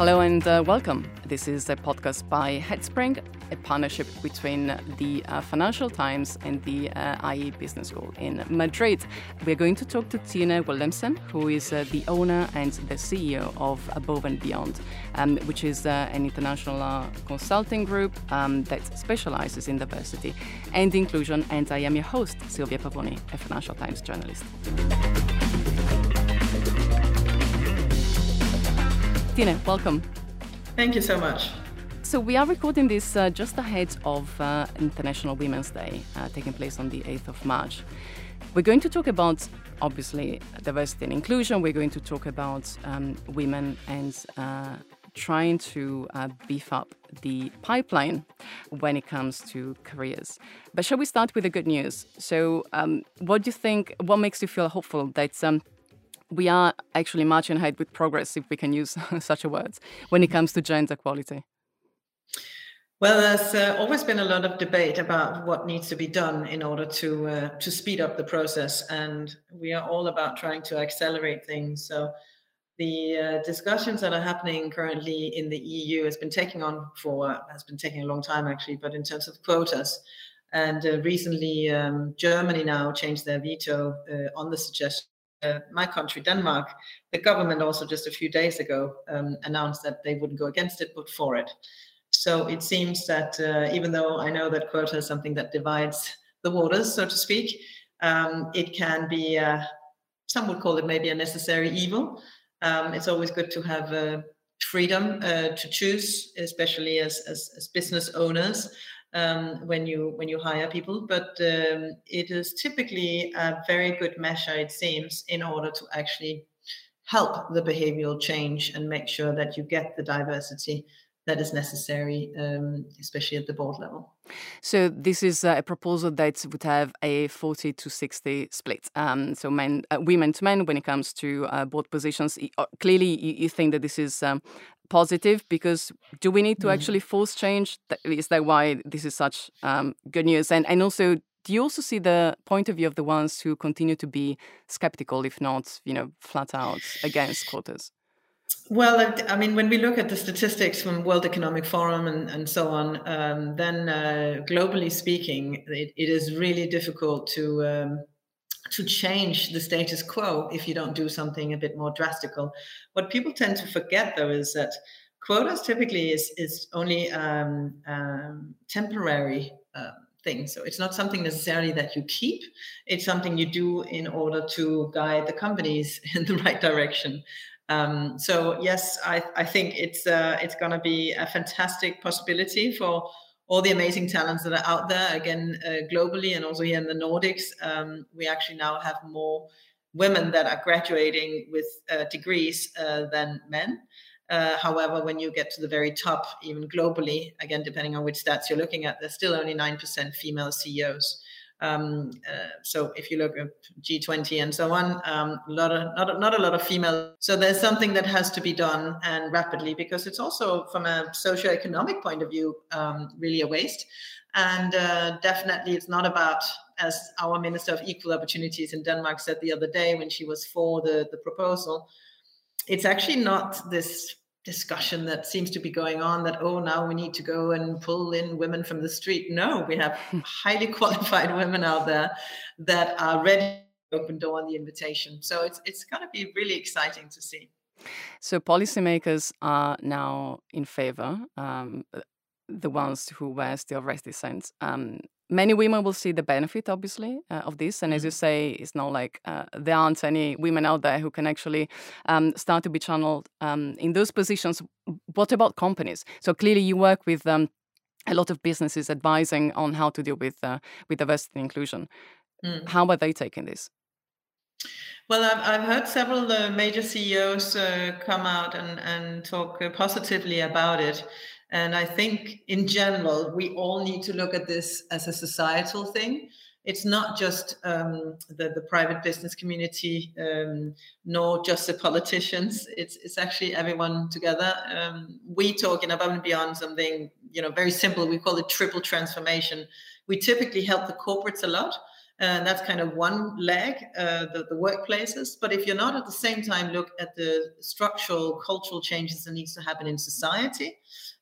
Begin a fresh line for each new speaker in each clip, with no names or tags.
Hello and uh, welcome. This is a podcast by Headspring, a partnership between the uh, Financial Times and the uh, IE Business School in Madrid. We're going to talk to Tine Willumsen, who is uh, the owner and the CEO of Above and Beyond, um, which is uh, an international consulting group um, that specializes in diversity and inclusion. And I am your host, Silvia Pavoni, a Financial Times journalist. Tine, welcome.
Thank you so much.
So we are recording this uh, just ahead of uh, International Women's Day, uh, taking place on the 8th of March. We're going to talk about, obviously, diversity and inclusion. We're going to talk about um, women and uh, trying to uh, beef up the pipeline when it comes to careers. But shall we start with the good news? So, um, what do you think? What makes you feel hopeful that um, we are actually marching ahead with progress, if we can use such a word, when it comes to gender equality?
Well, there's uh, always been a lot of debate about what needs to be done in order to uh, to speed up the process, and we are all about trying to accelerate things. So, the uh, discussions that are happening currently in the EU has been taking on for has been taking a long time actually, but in terms of quotas, and uh, recently um, Germany now changed their veto uh, on the suggestion uh, my country, Denmark, the government also just a few days ago um, announced that they wouldn't go against it, but for it. So it seems that uh, even though I know that quota is something that divides the waters, so to speak, um, it can be, uh, some would call it maybe a necessary evil. Um, it's always good to have uh, freedom uh, to choose, especially as, as, as business owners um, when you when you hire people, but um, it is typically a very good measure, it seems, in order to actually help the behavioral change and make sure that you get the diversity that is necessary, um, especially at the board level.
So this is a proposal that would have a 40 to 60 split. Um, so men, uh, women to men when it comes to uh, board positions. Uh, clearly, you, you, think that this is um, positive because do we need to mm. actually force change? Is that why this is such um, good news? And and also, do you also see the point of view of the ones who continue to be skeptical, if not, you know, flat out against quotas?
Well, I mean, when we look at the statistics from World Economic Forum and, and so on, um, then uh, globally speaking, it, it is really difficult to um, to change the status quo if you don't do something a bit more drastical. What people tend to forget, though, is that quotas typically is is only um, um, temporary. Uh, thing so it's not something necessarily that you keep it's something you do in order to guide the companies in the right direction um, so yes i, I think it's uh, it's going to be a fantastic possibility for all the amazing talents that are out there, again, uh, globally and also here in the Nordics. Um, we actually now have more women that are graduating with uh, degrees uh, than men. Uh, however, when you get to the very top, even globally, again, depending on which stats you're looking at, there's still only 9% female CEOs. Um, uh, so if you look at G20 and so on, um, a lot of not, not a lot of female. So there's something that has to be done and rapidly because it's also from a socio-economic point of view um, really a waste. And uh, definitely, it's not about as our Minister of Equal Opportunities in Denmark said the other day when she was for the the proposal. It's actually not this discussion that seems to be going on that oh now we need to go and pull in women from the street. No we have highly qualified women out there that are ready to open door on the invitation. So it's it's going to be really exciting to see.
So policymakers are now in favor um, the ones who were still reticent um, many women will see the benefit, obviously, uh, of this. And as you mm-hmm. say, it's not like uh, there aren't any women out there who can actually um, start to be channeled um, in those positions. What about companies? So clearly, you work with um, a lot of businesses advising on how to deal with uh, with diversity and inclusion. Mm. How are they taking this?
Well, I've, I've heard several uh, major CEOs uh, come out and, and talk uh, positively about it. And I think in general, we all need to look at this as a societal thing. It's not just um, the, the private business community, um, nor just the politicians. It's, it's actually everyone together. Um, we talk in Above and Beyond something, you know, very simple. We call it triple transformation. We typically help the corporates a lot and that's kind of one leg, uh, the, the workplaces. But if you're not at the same time look at the structural, cultural changes that needs to happen in society,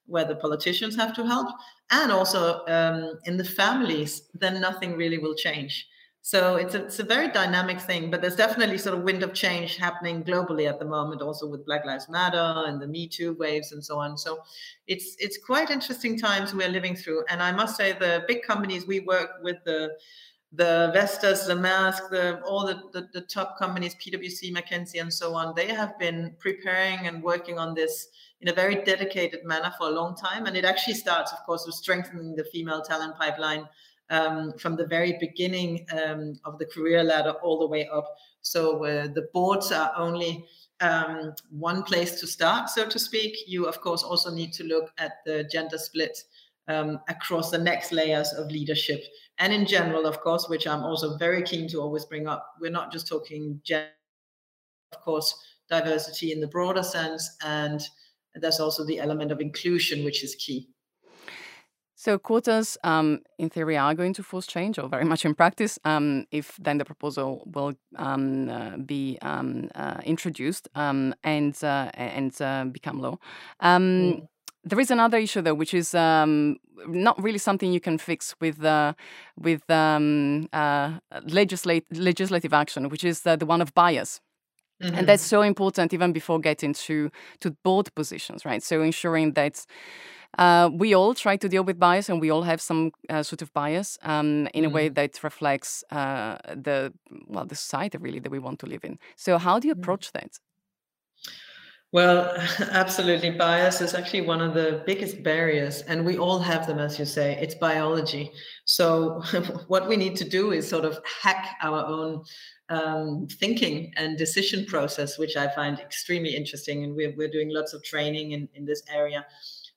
where the politicians have to help, and also um, in the families, then nothing really will change. So it's a, it's a very dynamic thing, but there's definitely sort of wind of change happening globally at the moment, also with Black Lives Matter and the Me Too waves and so on. So it's it's quite interesting times we're living through. And I must say, the big companies we work with, the the Vestas, the Maersk, the all the, the, the top companies, PwC, McKinsey, and so on, they have been preparing and working on this in a very dedicated manner for a long time. And it actually starts, of course, with strengthening the female talent pipeline um, from the very beginning um, of the career ladder all the way up. So uh, the boards are only um, one place to start, so to speak. You, of course, also need to look at the gender split um, across the next layers of leadership and in general, of course, which I'm also very keen to always bring up. We're not just talking gender, of course, diversity in the broader sense, and there's also the element of inclusion, which is key.
So quotas, um, in theory, are going to force change, or very much in practice, um, if then the proposal will um, uh, be um, uh, introduced um, and uh, and uh, become law. Mm. There is another issue though, which is um, not really something you can fix with uh, with um, uh, legislate, legislative action, which is uh, the one of bias. Mm-hmm. And that's so important even before getting to to board positions, right? So ensuring that uh, we all try to deal with bias, and we all have some uh, sort of bias um, in mm. a way mm-hmm. that reflects uh, the well the society really that we want to live in. So, how do you mm-hmm. approach that?
Well, absolutely. Bias is actually one of the biggest barriers, and we all have them, as you say. It's biology. So, what we need to do is sort of hack our own um, thinking and decision process, which I find extremely interesting. And we're, we're doing lots of training in, in this area.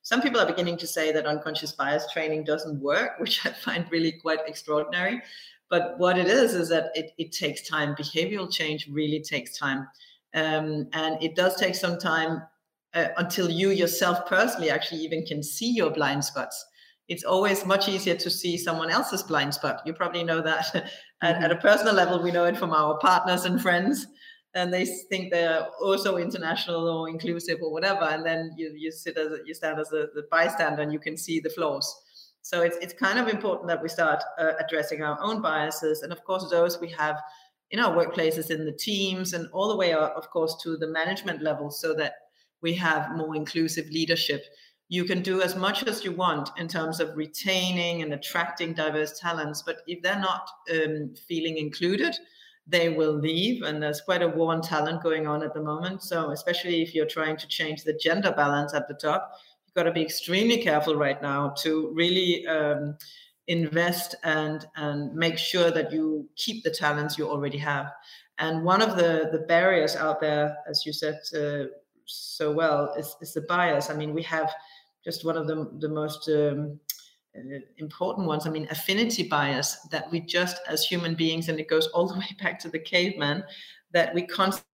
Some people are beginning to say that unconscious bias training doesn't work, which I find really quite extraordinary. But what it is, is that it, it takes time. Behavioral change really takes time. Um, and it does take some time uh, until you yourself personally actually even can see your blind spots. It's always much easier to see someone else's blind spot. You probably know that at, mm-hmm. at a personal level, we know it from our partners and friends and they think they're also international or inclusive or whatever and then you you sit as a, you stand as a, the bystander and you can see the flaws so it's it's kind of important that we start uh, addressing our own biases and of course those we have in our workplaces in the teams and all the way up, of course to the management level so that we have more inclusive leadership you can do as much as you want in terms of retaining and attracting diverse talents but if they're not um, feeling included they will leave. And there's quite a war on talent going on at the moment. So, especially if you're trying to change the gender balance at the top, you've got to be extremely careful right now to really um, invest and and make sure that you keep the talents you already have. And one of the the barriers out there, as you said uh, so well, is, is the bias. I mean, we have just one of the the most um, uh, important ones. I mean, affinity bias that we just as human beings, and it goes all the way back to the caveman, that we constantly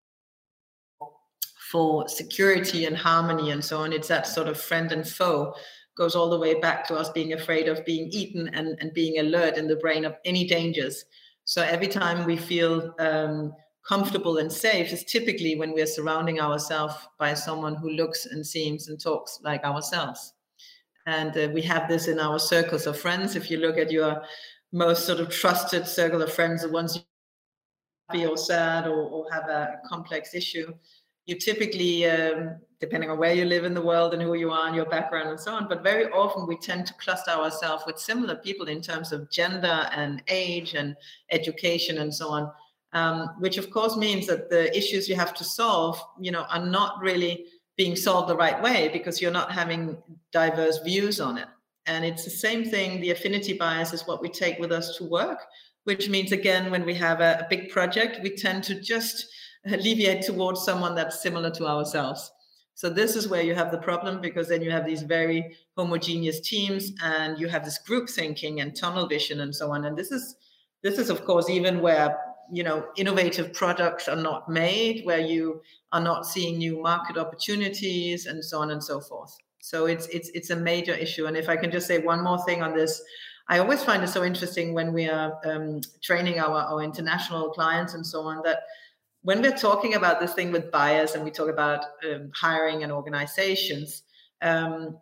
for security and harmony and so on. It's that sort of friend and foe goes all the way back to us being afraid of being eaten and, and being alert in the brain of any dangers. So every time we feel um, comfortable and safe is typically when we're surrounding ourselves by someone who looks and seems and talks like ourselves. And uh, we have this in our circles of friends. If you look at your most sort of trusted circle of friends, the ones you happy or sad or, or have a complex issue, you typically, um, depending on where you live in the world and who you are and your background and so on, but very often we tend to cluster ourselves with similar people in terms of gender and age and education and so on. Um, which of course means that the issues you have to solve, you know, are not really being solved the right way because you're not having diverse views on it. And it's the same thing. The affinity bias is what we take with us to work, which means, again, when we have a, a big project, we tend to just alleviate towards someone that's similar to ourselves. So this is where you have the problem because then you have these very homogeneous teams and you have this group thinking and tunnel vision and so on. And this is this is of course even where you know innovative products are not made where you are not seeing new market opportunities and so on and so forth so it's it's it's a major issue and if i can just say one more thing on this I always find it so interesting when we are um, training our, our international clients and so on that when we're talking about this thing with bias and we talk about um, hiring and organizations, um,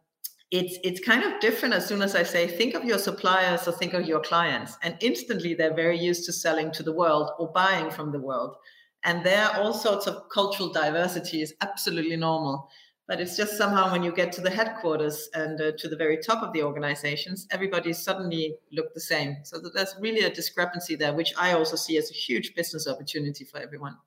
it's it's kind of different as soon as I say think of your suppliers or think of your clients, and instantly they're very used to selling to the world or buying from the world, and there all sorts of cultural diversity is absolutely normal. But it's just somehow when you get to the headquarters and uh, to the very top of the organizations, everybody suddenly look the same. So there's really a discrepancy there, which I also see as a huge business opportunity for everyone.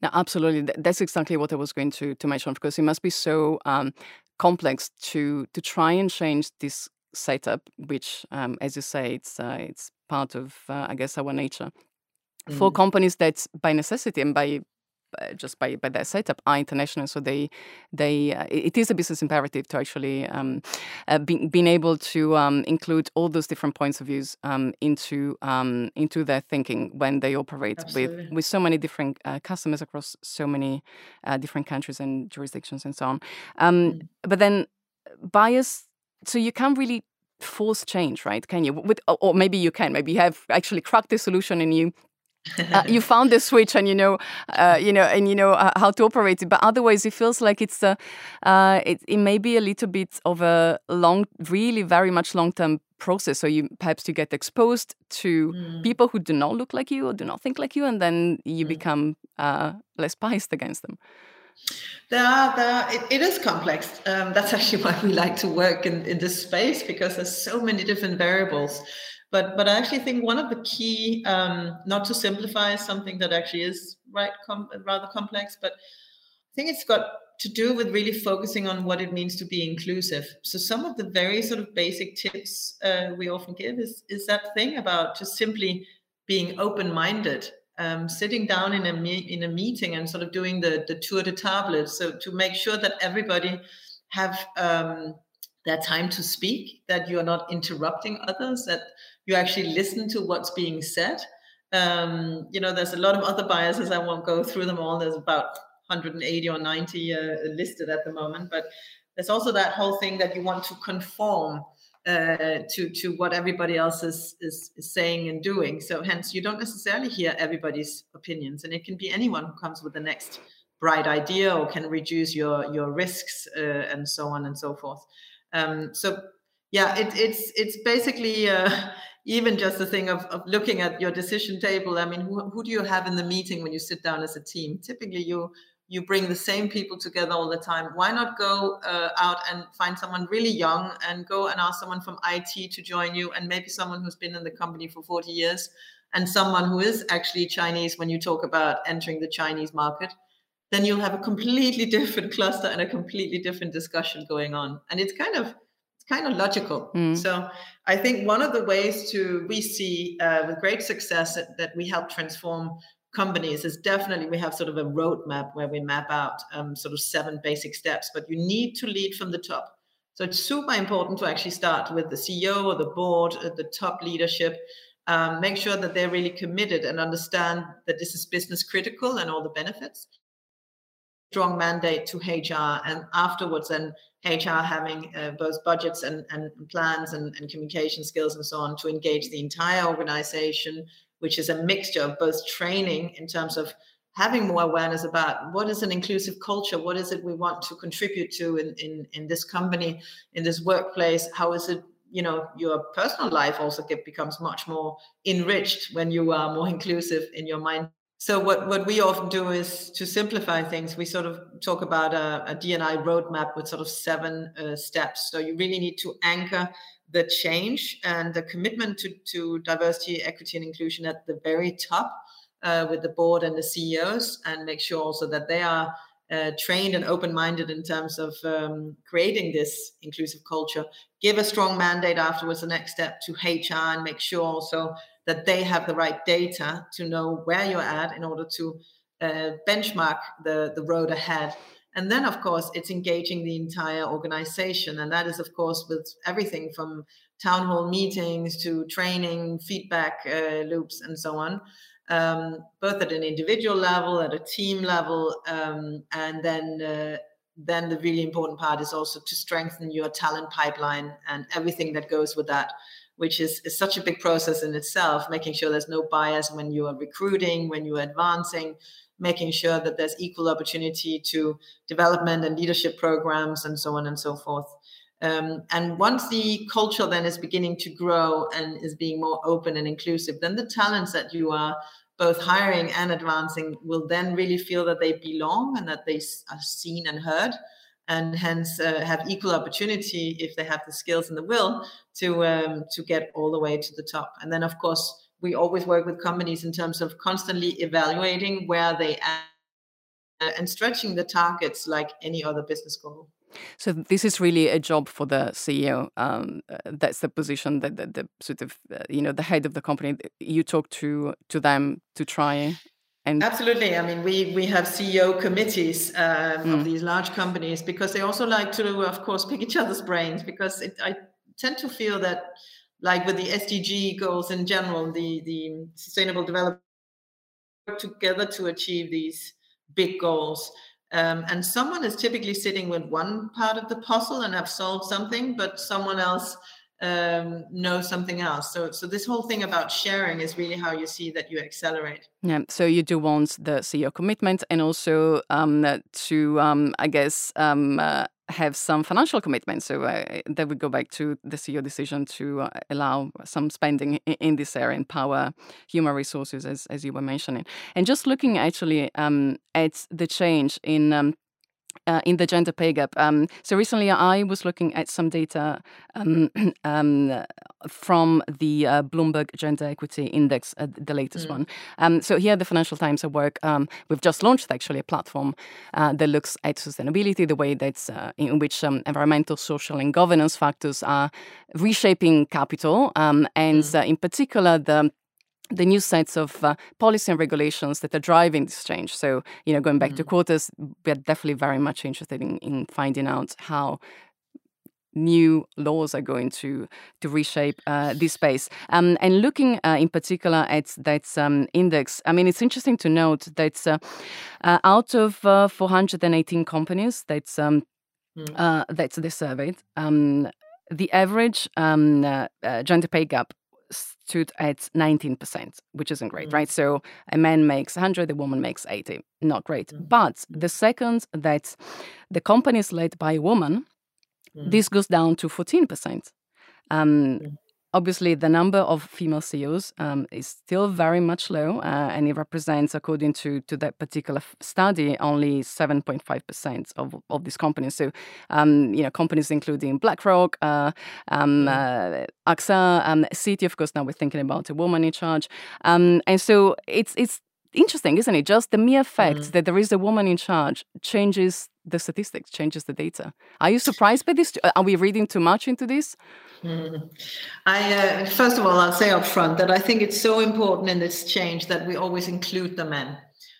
Now, absolutely, that's exactly what I was going to to mention because it must be so um, complex to to try and change this setup, which, um, as you say, it's uh, it's part of uh, I guess our nature. Mm. For companies that by necessity and by just by, by their setup are international. So they they uh, it is a business imperative to actually um, uh, be, being able to um, include all those different points of views um, into um, into their thinking when they operate Absolutely. with with so many different uh, customers across so many uh, different countries and jurisdictions and so on. Um, mm. But then bias. So you can't really force change, right? Can you? With, or maybe you can. Maybe you have actually cracked the solution and you uh, you found the switch and you know uh, you know and you know uh, how to operate it but otherwise it feels like it's a uh, it, it may be a little bit of a long really very much long term process so you perhaps you get exposed to mm. people who do not look like you or do not think like you and then you mm. become uh, less biased against them
there are, there are, it, it is complex. Um, that's actually why we like to work in, in this space because there's so many different variables. But but I actually think one of the key, um, not to simplify something that actually is right com- rather complex, but I think it's got to do with really focusing on what it means to be inclusive. So some of the very sort of basic tips uh, we often give is is that thing about just simply being open-minded, um, sitting down in a me- in a meeting and sort of doing the the tour de table, so to make sure that everybody have um, their time to speak, that you are not interrupting others, that you actually listen to what's being said. Um, you know, there's a lot of other biases. I won't go through them all. There's about 180 or 90 uh, listed at the moment, but there's also that whole thing that you want to conform uh, to to what everybody else is, is, is saying and doing. So hence, you don't necessarily hear everybody's opinions, and it can be anyone who comes with the next bright idea or can reduce your your risks uh, and so on and so forth. Um, so yeah, it, it's it's basically uh, even just the thing of, of looking at your decision table. I mean, who, who do you have in the meeting when you sit down as a team? Typically, you you bring the same people together all the time. Why not go uh, out and find someone really young and go and ask someone from IT to join you, and maybe someone who's been in the company for 40 years, and someone who is actually Chinese when you talk about entering the Chinese market then you'll have a completely different cluster and a completely different discussion going on. And it's kind of kind of logical. Mm. So I think one of the ways to we see uh, with great success that, that, we help transform companies is definitely we have sort of a roadmap where we map out um, sort of seven basic steps. But you need to lead from the top. So it's super important to actually start with the CEO or the board, uh, the top leadership. Um, make sure that they're really committed and understand that this is business critical and all the benefits strong mandate to HR, and afterwards, then HR having uh, both budgets and, and plans and, and communication skills and so on to engage the entire organization, which is a mixture of both training in terms of having more awareness about what is an inclusive culture, what is it we want to contribute to in, in, in this company, in this workplace, how is it you know your personal life also get, becomes much more enriched when you are more inclusive in your mind so what, what we often do is to simplify things. We sort of talk about a, a DNI roadmap with sort of seven uh, steps. So you really need to anchor the change and the commitment to, to diversity, equity, and inclusion at the very top uh, with the board and the CEOs, and make sure also that they are uh, trained and open-minded in terms of um, creating this inclusive culture. Give a strong mandate afterwards. The next step to HR and make sure also that they have the right data to know where you're at in order to uh, benchmark the, the road ahead. And then, of course, it's engaging the entire organization. And that is, of course, with everything from town hall meetings to training, feedback uh, loops, and so on, um, both at an individual level, at a team level. Um, and then, uh, then the really important part is also to strengthen your talent pipeline and everything that goes with that. Which is, is such a big process in itself, making sure there's no bias when you are recruiting, when you are advancing, making sure that there's equal opportunity to development and leadership programs and so on and so forth. Um, and once the culture then is beginning to grow and is being more open and inclusive, then the talents that you are both hiring and advancing will then really feel that they belong and that they are seen and heard and hence uh, have equal opportunity if they have the skills and the will to um, to get all the way to the top and then of course we always work with companies in terms of constantly evaluating where they are and stretching the targets like any other business goal
so this is really a job for the CEO. Um, uh, that's the position that the, the sort of uh, you know the head of the company. You talk to to them to try
and absolutely, I mean, we we have CEO committees um, mm. of these large companies because they also like to, of course, pick each other's brains. Because it, I tend to feel that, like with the SDG goals in general, the the sustainable development work together to achieve these big goals. Um, and someone is typically sitting with one part of the puzzle and have solved something, but someone else um, know something else. So, so this whole thing about sharing is really how you see that you accelerate.
Yeah. So you do want the CEO commitment, and also um, to, um, I guess, um, uh, have some financial commitment. So uh, that would go back to the CEO decision to uh, allow some spending in, in, this area and power human resources, as as you were mentioning. And just looking actually um, at the change in um, uh, in the gender pay gap. Um, so recently, I was looking at some data um, um, from the uh, Bloomberg Gender Equity Index, uh, the latest mm. one. Um, so here, the Financial Times at work. Um, we've just launched actually a platform uh, that looks at sustainability, the way that's uh, in which um, environmental, social, and governance factors are reshaping capital, and mm. Uh, in particular the the new sets of uh, policy and regulations that are driving this change. So, you know, going back mm-hmm. to quotas, we're definitely very much interested in, in finding out how new laws are going to to reshape uh, this space. Um, and looking uh, in particular at that um, index, I mean, it's interesting to note that uh, uh out of uh, 418 companies that's um, mm. that's they surveyed, um, the average um, gender pay gap stood at 19%, which isn't great, mm. right? So a man makes 100, a woman makes 80. Not great. Mm. But mm. the second that the company is led by a woman, mm. this goes down to 14%. Um, mm obviously the number of female CEOs um, is still very much low, uh, and it represents, according to, to that particular study, only 7.5% of, of these companies. So, um, you know, companies including BlackRock, uh, um, mm. uh, AXA, um, Citi, of course, now we're thinking about a woman in charge. Um, and so it's, it's interesting, isn't it? Just the mere fact mm. that there is a woman in charge changes the statistics, changes the data. Are you surprised by this? Are we reading too much into this?
Mm. I uh, first of all, I'll say up front that I think it's so important in this change that we always include the men.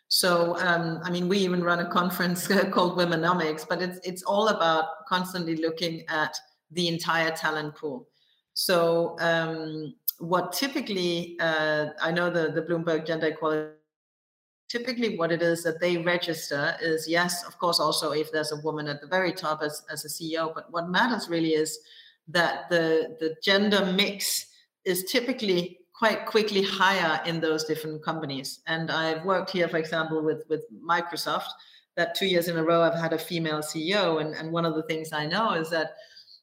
So, um, I mean, we even run a conference called Womenomics, but it's it's all about constantly looking at the entire talent pool. So, um, what typically uh, I know the the Bloomberg Gender Equality typically what it is that they register is yes of course also if there's a woman at the very top as, as a ceo but what matters really is that the the gender mix is typically quite quickly higher in those different companies. And i've worked here for example with with microsoft that two years in a row i've had a female ceo and, and one of the things i know is that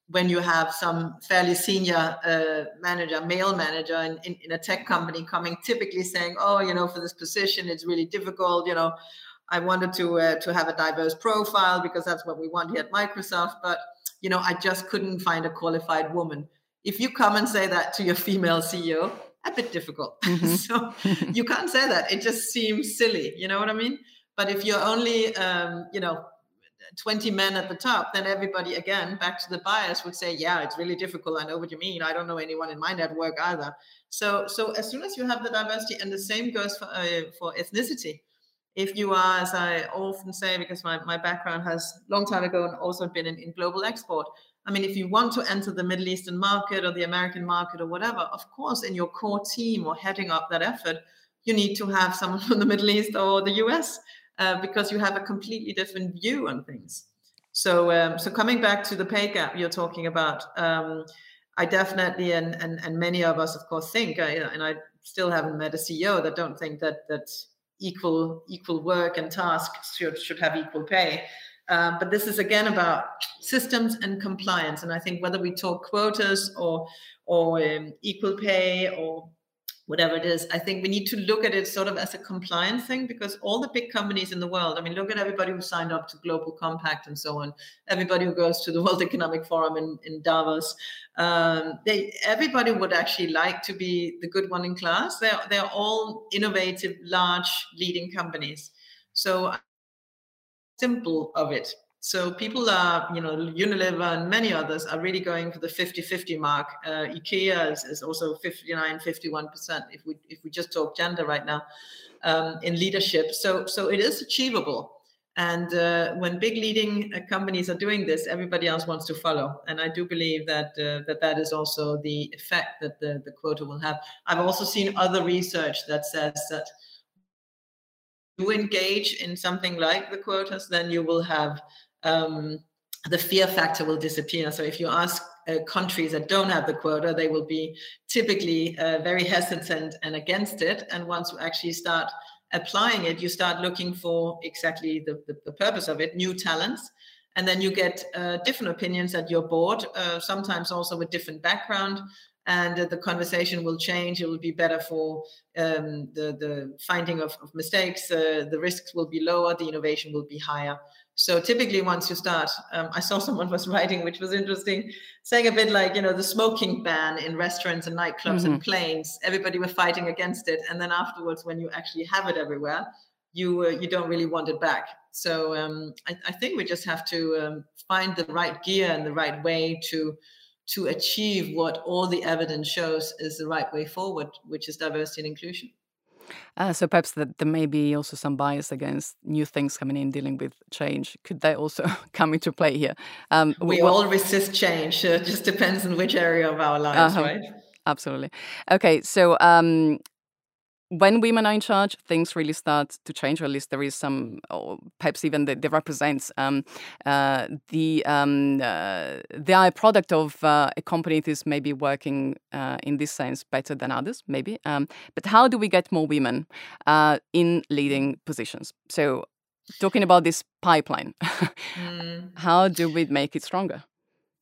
when you have some fairly senior uh, manager, male manager in, in, in, a tech company coming typically saying, oh, you know, for this position, it's really difficult, you know, I wanted to uh, to have a diverse profile because that's what we want here at Microsoft, but you know, I just couldn't find a qualified woman. If you come and say that to your female CEO, a bit difficult. Mm-hmm. so you can't say that. It just seems silly. You know what I mean? But if you're only, um, you know, 20 men at the top, then everybody, again, back to the bias, would say, yeah, it's really difficult. I know what you mean. I don't know anyone in my network either. So, so as soon as you have the diversity, and the same goes for, uh, for ethnicity. If you are, as I often say, because my, my background has long time ago and also been in, in global export, I mean, if you want to enter the Middle Eastern market or the American market or whatever, of course, in your core team or heading up that effort, you need to have someone from the Middle East or the US uh, because you have a completely different view on things. So, um, so coming back to the pay gap you're talking about, um, I definitely and and and many of us, of course, think, and I still haven't met a CEO that don't think that that equal equal work and tasks should should have equal pay. Um, but this is again about systems and compliance, and I think whether we talk quotas or or um, equal pay or whatever it is. I think we need to look at it sort of as a compliance thing because all the big companies in the world, I mean, look at everybody who signed up to Global Compact and so on, everybody who goes to the World Economic Forum in, in Davos. Um, they everybody would actually like to be the good one in class. They're they're all innovative, large, leading companies. So simple of it. So people are, you know, Unilever and many others are really going for the 50-50 mark. Uh, IKEA is, is, also 59, 51% if we if we just talk gender right now um, in leadership. So so it is achievable. And uh, when big leading uh, companies are doing this, everybody else wants to follow. And I do believe that uh, that that is also the effect that the, the quota will have. I've also seen other research that says that you engage in something like the quotas, then you will have um, the fear factor will disappear. So if you ask uh, countries that don't have the quota, they will be typically uh, very hesitant and against it. And once you actually start applying it, you start looking for exactly the, the, the purpose of it, new talents. And then you get uh, different opinions at your board, uh, sometimes also with different background. And uh, the conversation will change. It will be better for um, the, the finding of, of mistakes. Uh, the risks will be lower. The innovation will be higher. So typically, once you start, um, I saw someone was writing, which was interesting, saying a bit like, you know, the smoking ban in restaurants and nightclubs mm-hmm. and planes. Everybody were fighting against it, and then afterwards, when you actually have it everywhere, you uh, you don't really want it back. So um, I, I, think we just have to um, find the right gear and the right way to to achieve what all the evidence shows is the right way forward, which is diversity and inclusion.
Uh, so perhaps that there may be also some bias against new things coming in, dealing with change. Could they also come into play here?
Um, we all resist change. It just depends on which area of our lives, uh -huh. right?
Absolutely. Okay, so um, when women are in charge, things really start to change, or at least there is some, or perhaps even they, they represent um, uh, the um, uh, they are a product of uh, a company that is maybe working uh, in this sense better than others, maybe. Um, but how do we get more women uh, in leading positions? So, talking about this pipeline, mm. how do we make it stronger?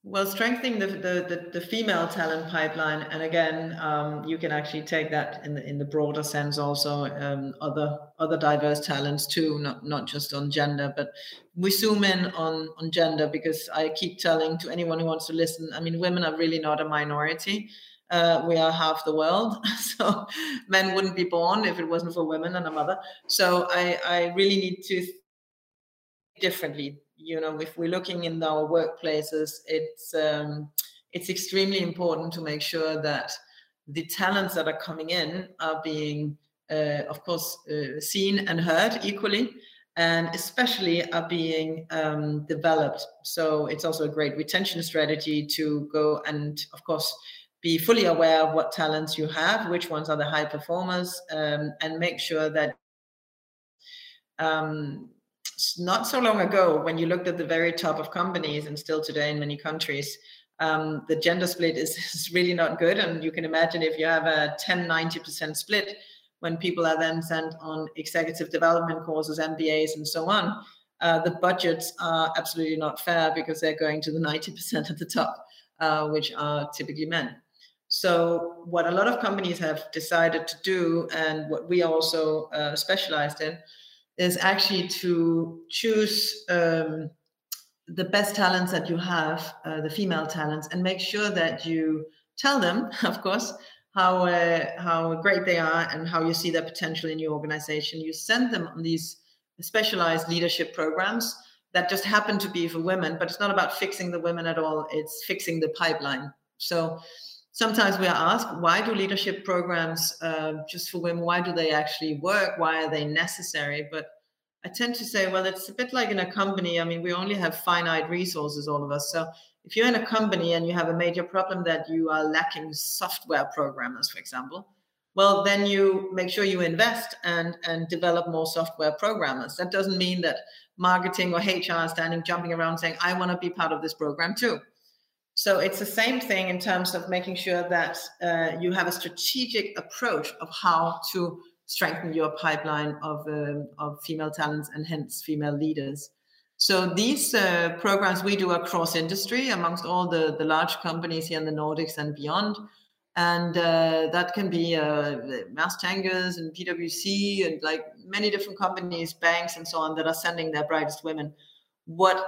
Well, strengthening the, the, the, the, female talent pipeline, and again, um, you can actually take that in the in the broader sense also um, other other diverse talents too, not not just on gender, but we zoom in on on gender because I keep telling to anyone who wants to listen. I mean, women are really not a minority. Uh, we are half the world, so men wouldn't be born if it wasn't for women and a mother. So I I really need to differently you know if we're looking in our workplaces it's um, it's extremely important to make sure that the talents that are coming in are being uh, of course uh, seen and heard equally and especially are being um, developed. So it's also a great retention strategy to go and of course be fully aware of what talents you have which ones are the high performers um, and make sure that um, not so long ago, when you looked at the very top of companies, and still today in many countries, um, the gender split is, is, really not good. And you can imagine if you have a 10, 90% split, when people are then sent on executive development courses, MBAs, and so on, uh, the budgets are absolutely not fair because they're going to the 90% at the top, uh, which are typically men. So, what a lot of companies have decided to do, and what we also uh, specialized in, is actually to choose um, the best talents that you have, uh, the female talents, and make sure that you tell them, of course, how uh, how great they are and how you see their potential in your organization. You send them on these specialized leadership programs that just happen to be for women, but it's not about fixing the women at all. It's fixing the pipeline. So sometimes we are asked why do leadership programs uh, just for women why do they actually work? Why are they necessary? But i tend to say well it's a bit like in a company. I mean we only have finite resources all of us. So if you're in a company and you have a major problem that you are lacking software programmers for example well then you make sure you invest and and develop more software programmers. That doesn't mean that marketing or hr standing jumping around saying i want to be part of this program too So it's the same thing in terms of making sure that uh, you have a strategic approach of how to strengthen your pipeline of, um, of female talents and hence female leaders. So these uh, programs we do across industry amongst all the, the large companies here in the Nordics and beyond. And uh, that can be uh, Maersk Tankers and PwC and like many different companies, banks and so on that are sending their brightest women. What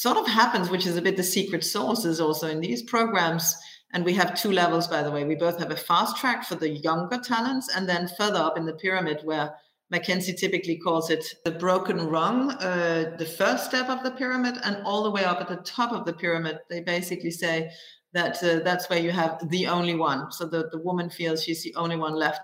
sort of happens, which is a bit the secret sauce, is also in these programs and we have two levels, by the way. We both have a fast track for the younger talents, and then further up in the pyramid, where McKinsey typically calls it the broken rung, uh, the first step of the pyramid, and all the way up at the top of the pyramid, they basically say that uh, that's where you have the only one. So the, the woman feels she's the only one left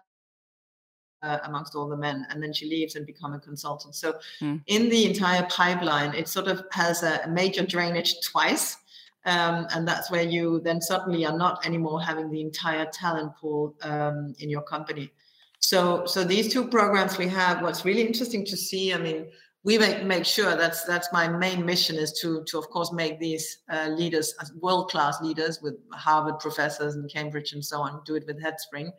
uh, amongst all the men and then she leaves and become a consultant so mm. in the entire pipeline it sort of has a major drainage twice um, and that's where you then suddenly are not anymore having the entire talent pool um, in your company. So, so these two programs we have. What's really interesting to see. I mean, we make make sure that's that's my main mission is to to of course make these uh, leaders world class leaders with Harvard professors and Cambridge and so on. Do it with Headspring.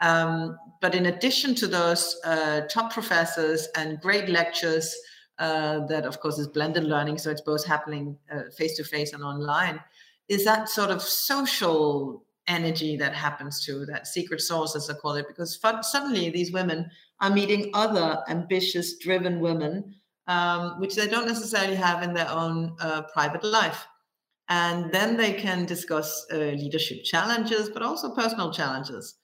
Um, but in addition to those uh, top professors and great lectures uh, that of course is blended learning so it's both happening face to face and online is that sort of social energy that happens to that secret sauce as i call it because suddenly these women are meeting other ambitious driven women um, which they don't necessarily have in their own uh, private life. And then they can discuss uh, leadership challenges but also personal challenges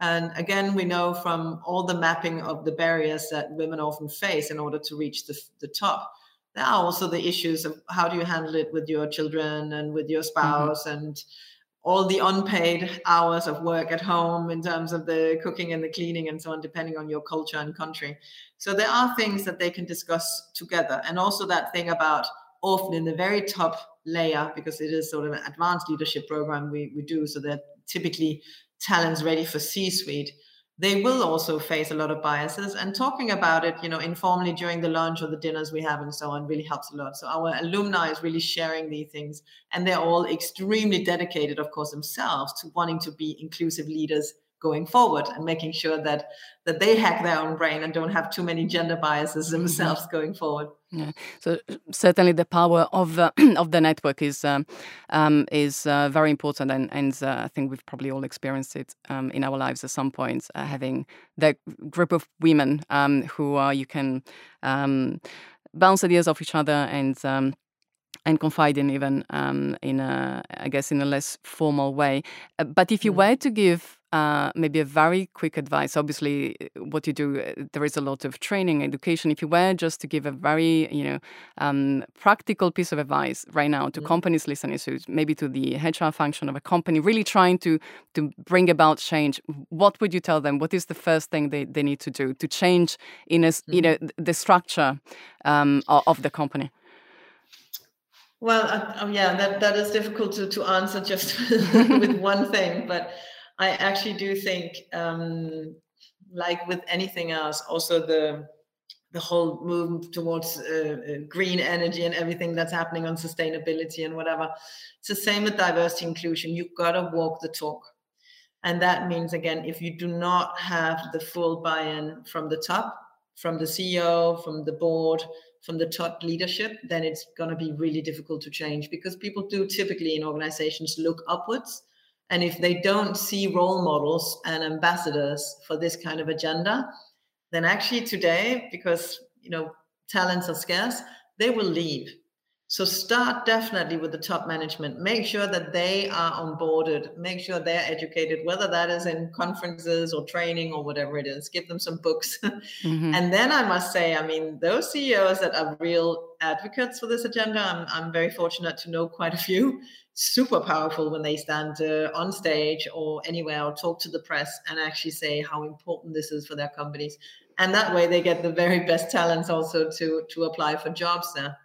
and again, we know from all the mapping of the barriers that women often face in order to reach the, the top. There are also the issues of how do you handle it with your children and with your mm-hmm. spouse mm-hmm. and all the unpaid hours of work at home in terms of the cooking and the cleaning and so on, depending on your culture and country. So there are things that they can discuss together. And also that thing about often in the very top layer, because it is sort of an advanced leadership program we, we do, so that typically talents ready for C-suite, they will also face a lot of biases. And talking about it, you know, informally during the lunch or the dinners we have and so on really helps a lot. So our alumni is really sharing these things, and they're all extremely dedicated, of course, themselves to wanting to be inclusive leaders going forward and making sure that that they hack their own brain and don't have too many gender biases mm-hmm. themselves mm-hmm. going forward.
Yeah. So certainly the power of uh, of the network is um, um, is uh, very important, and and uh, I think we've probably all experienced it um, in our lives at some point. Uh, having that group of women um, who you can um, bounce ideas off each other and um, and confide in even um, in a, I guess in a less formal way. Uh, but if you mm. were to give uh, maybe a very quick advice, obviously uh, what you do, uh, there is a lot of training, education. If you were just to give a very you know um, practical piece of advice right now to mm. companies listening, so maybe to the HR function of a company, really trying to to bring about change, what would you tell them? What is the first thing they, they need to do to change in a, mm. you know the structure um, of the company?
Well, uh, yeah, that, that is difficult to, to answer just with one thing, but I actually do think, um, like with anything else, also the the whole move towards uh, uh, green energy and everything that's happening on sustainability and whatever. It's the same with diversity inclusion. You've got to walk the talk. And that means, again, if you do not have the full buy in from the top, from the CEO, from the board, from the top leadership, then it's going to be really difficult to change because people do typically in organizations look upwards. And if they don't see role models and ambassadors for this kind of agenda, then actually today, because you know talents are scarce, they will leave. So start definitely with the top management. Make sure that they are onboarded. Make sure they're educated, whether that is in conferences or training or whatever it is. Give them some books. Mm-hmm. and then I must say, I mean, those CEOs that are real advocates for this agenda, I'm, I'm very fortunate to know quite a few. Super powerful when they stand uh, on stage or anywhere or talk to the press and actually say how important this is for their companies. And that way they get the very best talents also to to apply for jobs there.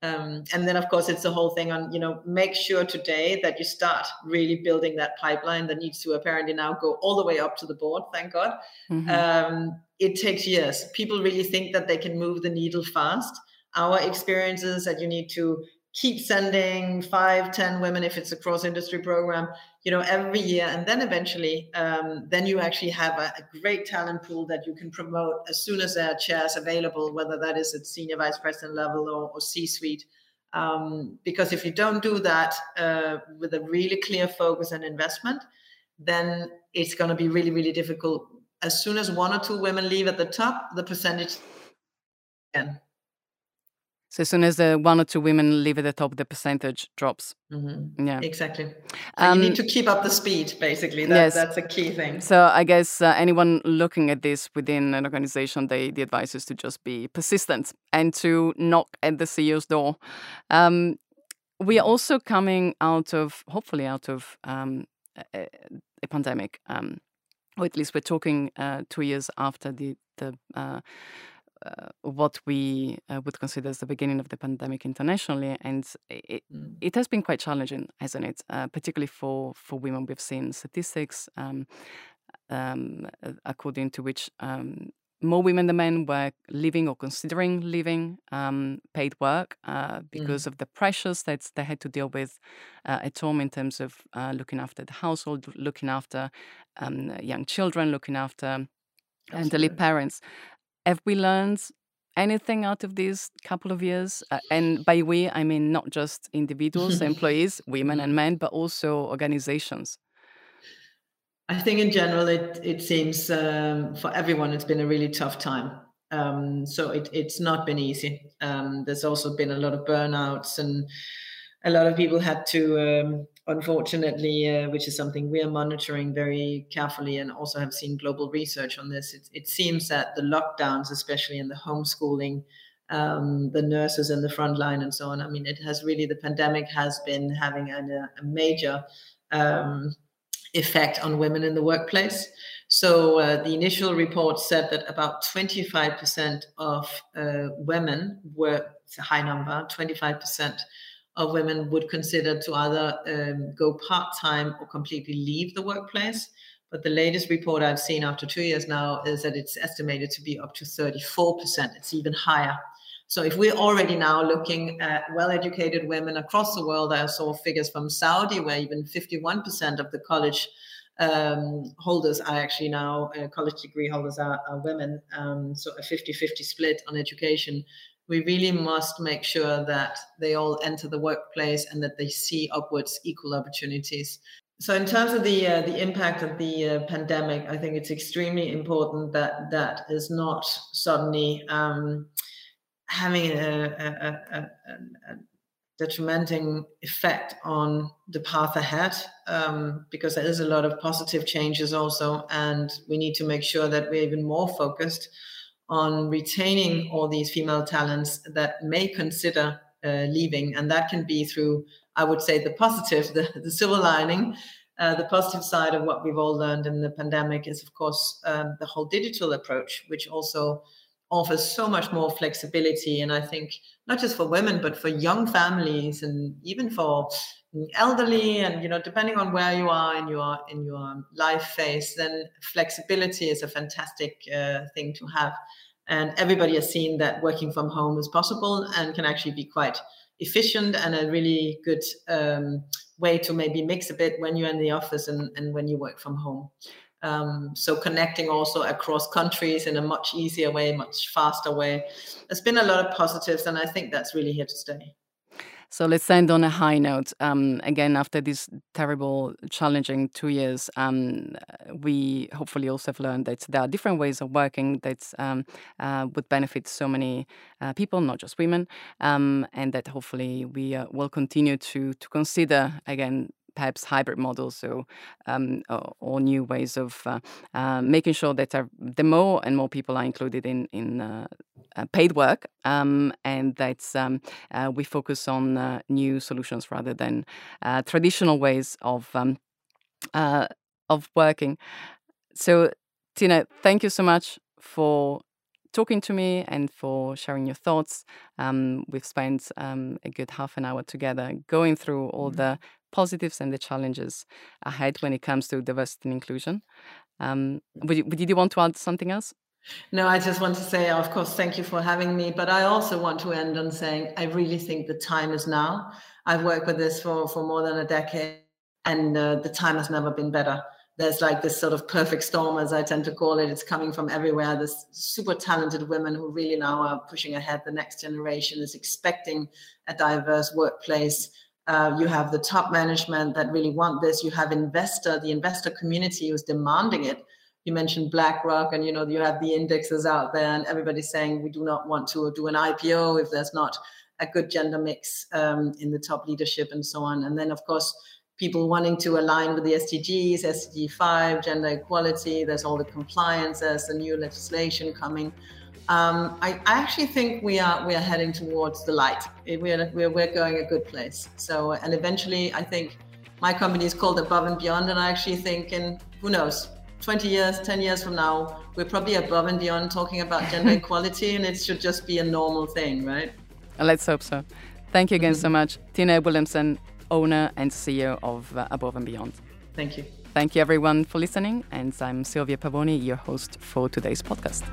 Um, and then of course it's the whole thing on you know make sure today that you start really building that pipeline that needs to apparently now go all the way up to the board thank god mm-hmm. um, it takes years people really think that they can move the needle fast our experience is that you need to keep sending five, ten women if it's a cross industry program, you know, every year, and then eventually, um, then you actually have a, a, great talent pool that you can promote as soon as there are chairs available, whether that is at senior vice president level or, or C-suite. Um, because if you don't do that uh, with a really clear focus and investment, then it's going to be really, really difficult. As soon as one or two women leave at the top, the percentage again.
So as soon as the one or two women leave at the top, the percentage drops.
Mm-hmm. Yeah, exactly. So um, you need to keep up the speed. Basically, that, yes. that's a key thing.
So I guess uh, anyone looking at this within an organization, they, the advice is to just be persistent and to knock at the CEO's door. Um, we are also coming out of, hopefully, out of um, a, a, pandemic. Um, or at least we're talking uh, two years after the the uh, uh, what we uh, would consider as the beginning of the pandemic internationally, and it, mm. it has been quite challenging, hasn't it? Uh, particularly for for women, we've seen statistics um, um, according to which um, more women than men were leaving or considering leaving um, paid work uh, because mm. of the pressures that they had to deal with uh, at home in terms of uh, looking after the household, looking after um, young children, looking after elderly parents. Have we learned anything out of these couple of years? Uh, and by we, I mean not just individuals, employees, women and men, but also organizations.
I think in general, it it seems um, for everyone it's been a really tough time. Um, so it, it's not been easy. Um, there's also been a lot of burnouts, and a lot of people had to um, unfortunately, uh, which is something we are monitoring very carefully and also have seen global research on this, it, it seems that the lockdowns, especially in the homeschooling, um, the nurses in the front line and so on, I mean, it has really, the pandemic has been having an, a, a, major um, effect on women in the workplace. So uh, the initial report said that about 25% of uh, women were, it's a high number, 25% of women would consider to either um, go part time or completely leave the workplace. But the latest report I've seen after two years now is that it's estimated to be up to 34%. It's even higher. So if we're already now looking at well-educated women across the world, I saw figures from Saudi where even 51% of the college um, holders are actually now uh, college degree holders are, are women. Um, so a 50-50 split on education we really must make sure that they all enter the workplace and that they see upwards equal opportunities. So, in terms of the uh, the impact of the uh, pandemic, I think it's extremely important that that is not suddenly um, having a, a, a, a, detrimenting effect on the path ahead, um, because there is a lot of positive changes also, and we need to make sure that we're even more focused on retaining all these female talents that may consider uh, leaving. And that can be through, I would say, the positive, the, the silver lining. Uh, the positive side of what we've all learned in the pandemic is, of course, um, the whole digital approach, which also offers so much more flexibility. And I think not just for women, but for young families and even for elderly and you know depending on where you are in your in your life phase then flexibility is a fantastic uh, thing to have. And everybody has seen that working from home is possible and can actually be quite efficient and a really good um, way to maybe mix a bit when you're in the office and, and when you work from home. Um, so connecting also across countries in a much easier way much faster way. There's been a lot of positives and i think that's really here to stay
so let's end on a high note. Um, again, after these terrible, challenging two years, um, we hopefully also have learned that there are different ways of working that um, uh, would benefit so many uh, people, not just women, um, and that hopefully we uh, will continue to to consider again perhaps hybrid models, so um, or, or, new ways of uh, uh, making sure that are, the more and more people are included in in uh, uh paid work, um, and that um, uh, we focus on uh, new solutions rather than traditional ways of um, of working. So, Tine, thank you so much for talking to me and for sharing your thoughts. Um, we've spent um, a good half an hour together going through all mm-hmm. the positives and the challenges ahead when it comes to diversity and inclusion. Um, would you, did you want to add something else?
No, I just want to say, of course, thank you for having me. But I also want to end on saying I really think the time is now. I've worked with this for, for more than a decade, and uh, the time has never been better. There's like this sort of perfect storm, as I tend to call it. It's coming from everywhere. There's super talented women who really now are pushing ahead. The next generation is expecting a diverse workplace. Uh, you have the top management that really want this. You have investor, the investor community who's demanding it you mentioned BlackRock, and you know you have the indexes out there, and everybody's saying we do not want to do an IPO if there's not a good gender mix um, in the top leadership and so on. And then of course people wanting to align with the SDGs, SDG 5, gender equality. There's all the compliance. There's the new legislation coming. Um, I, I, actually think we are we are heading towards the light. We're, we're we're going a good place. So and eventually, I think my company is called Above and Beyond, and I actually think in who knows 20 years, 10 years from now, we're probably above and beyond talking about gender equality and it should just be a normal thing, right?
Let's hope so. Thank you again mm-hmm. so much. Tine Willumsen, owner and CEO of uh, Above and Beyond.
Thank you.
Thank you everyone for listening. And I'm Silvia Pavoni, your host for today's podcast.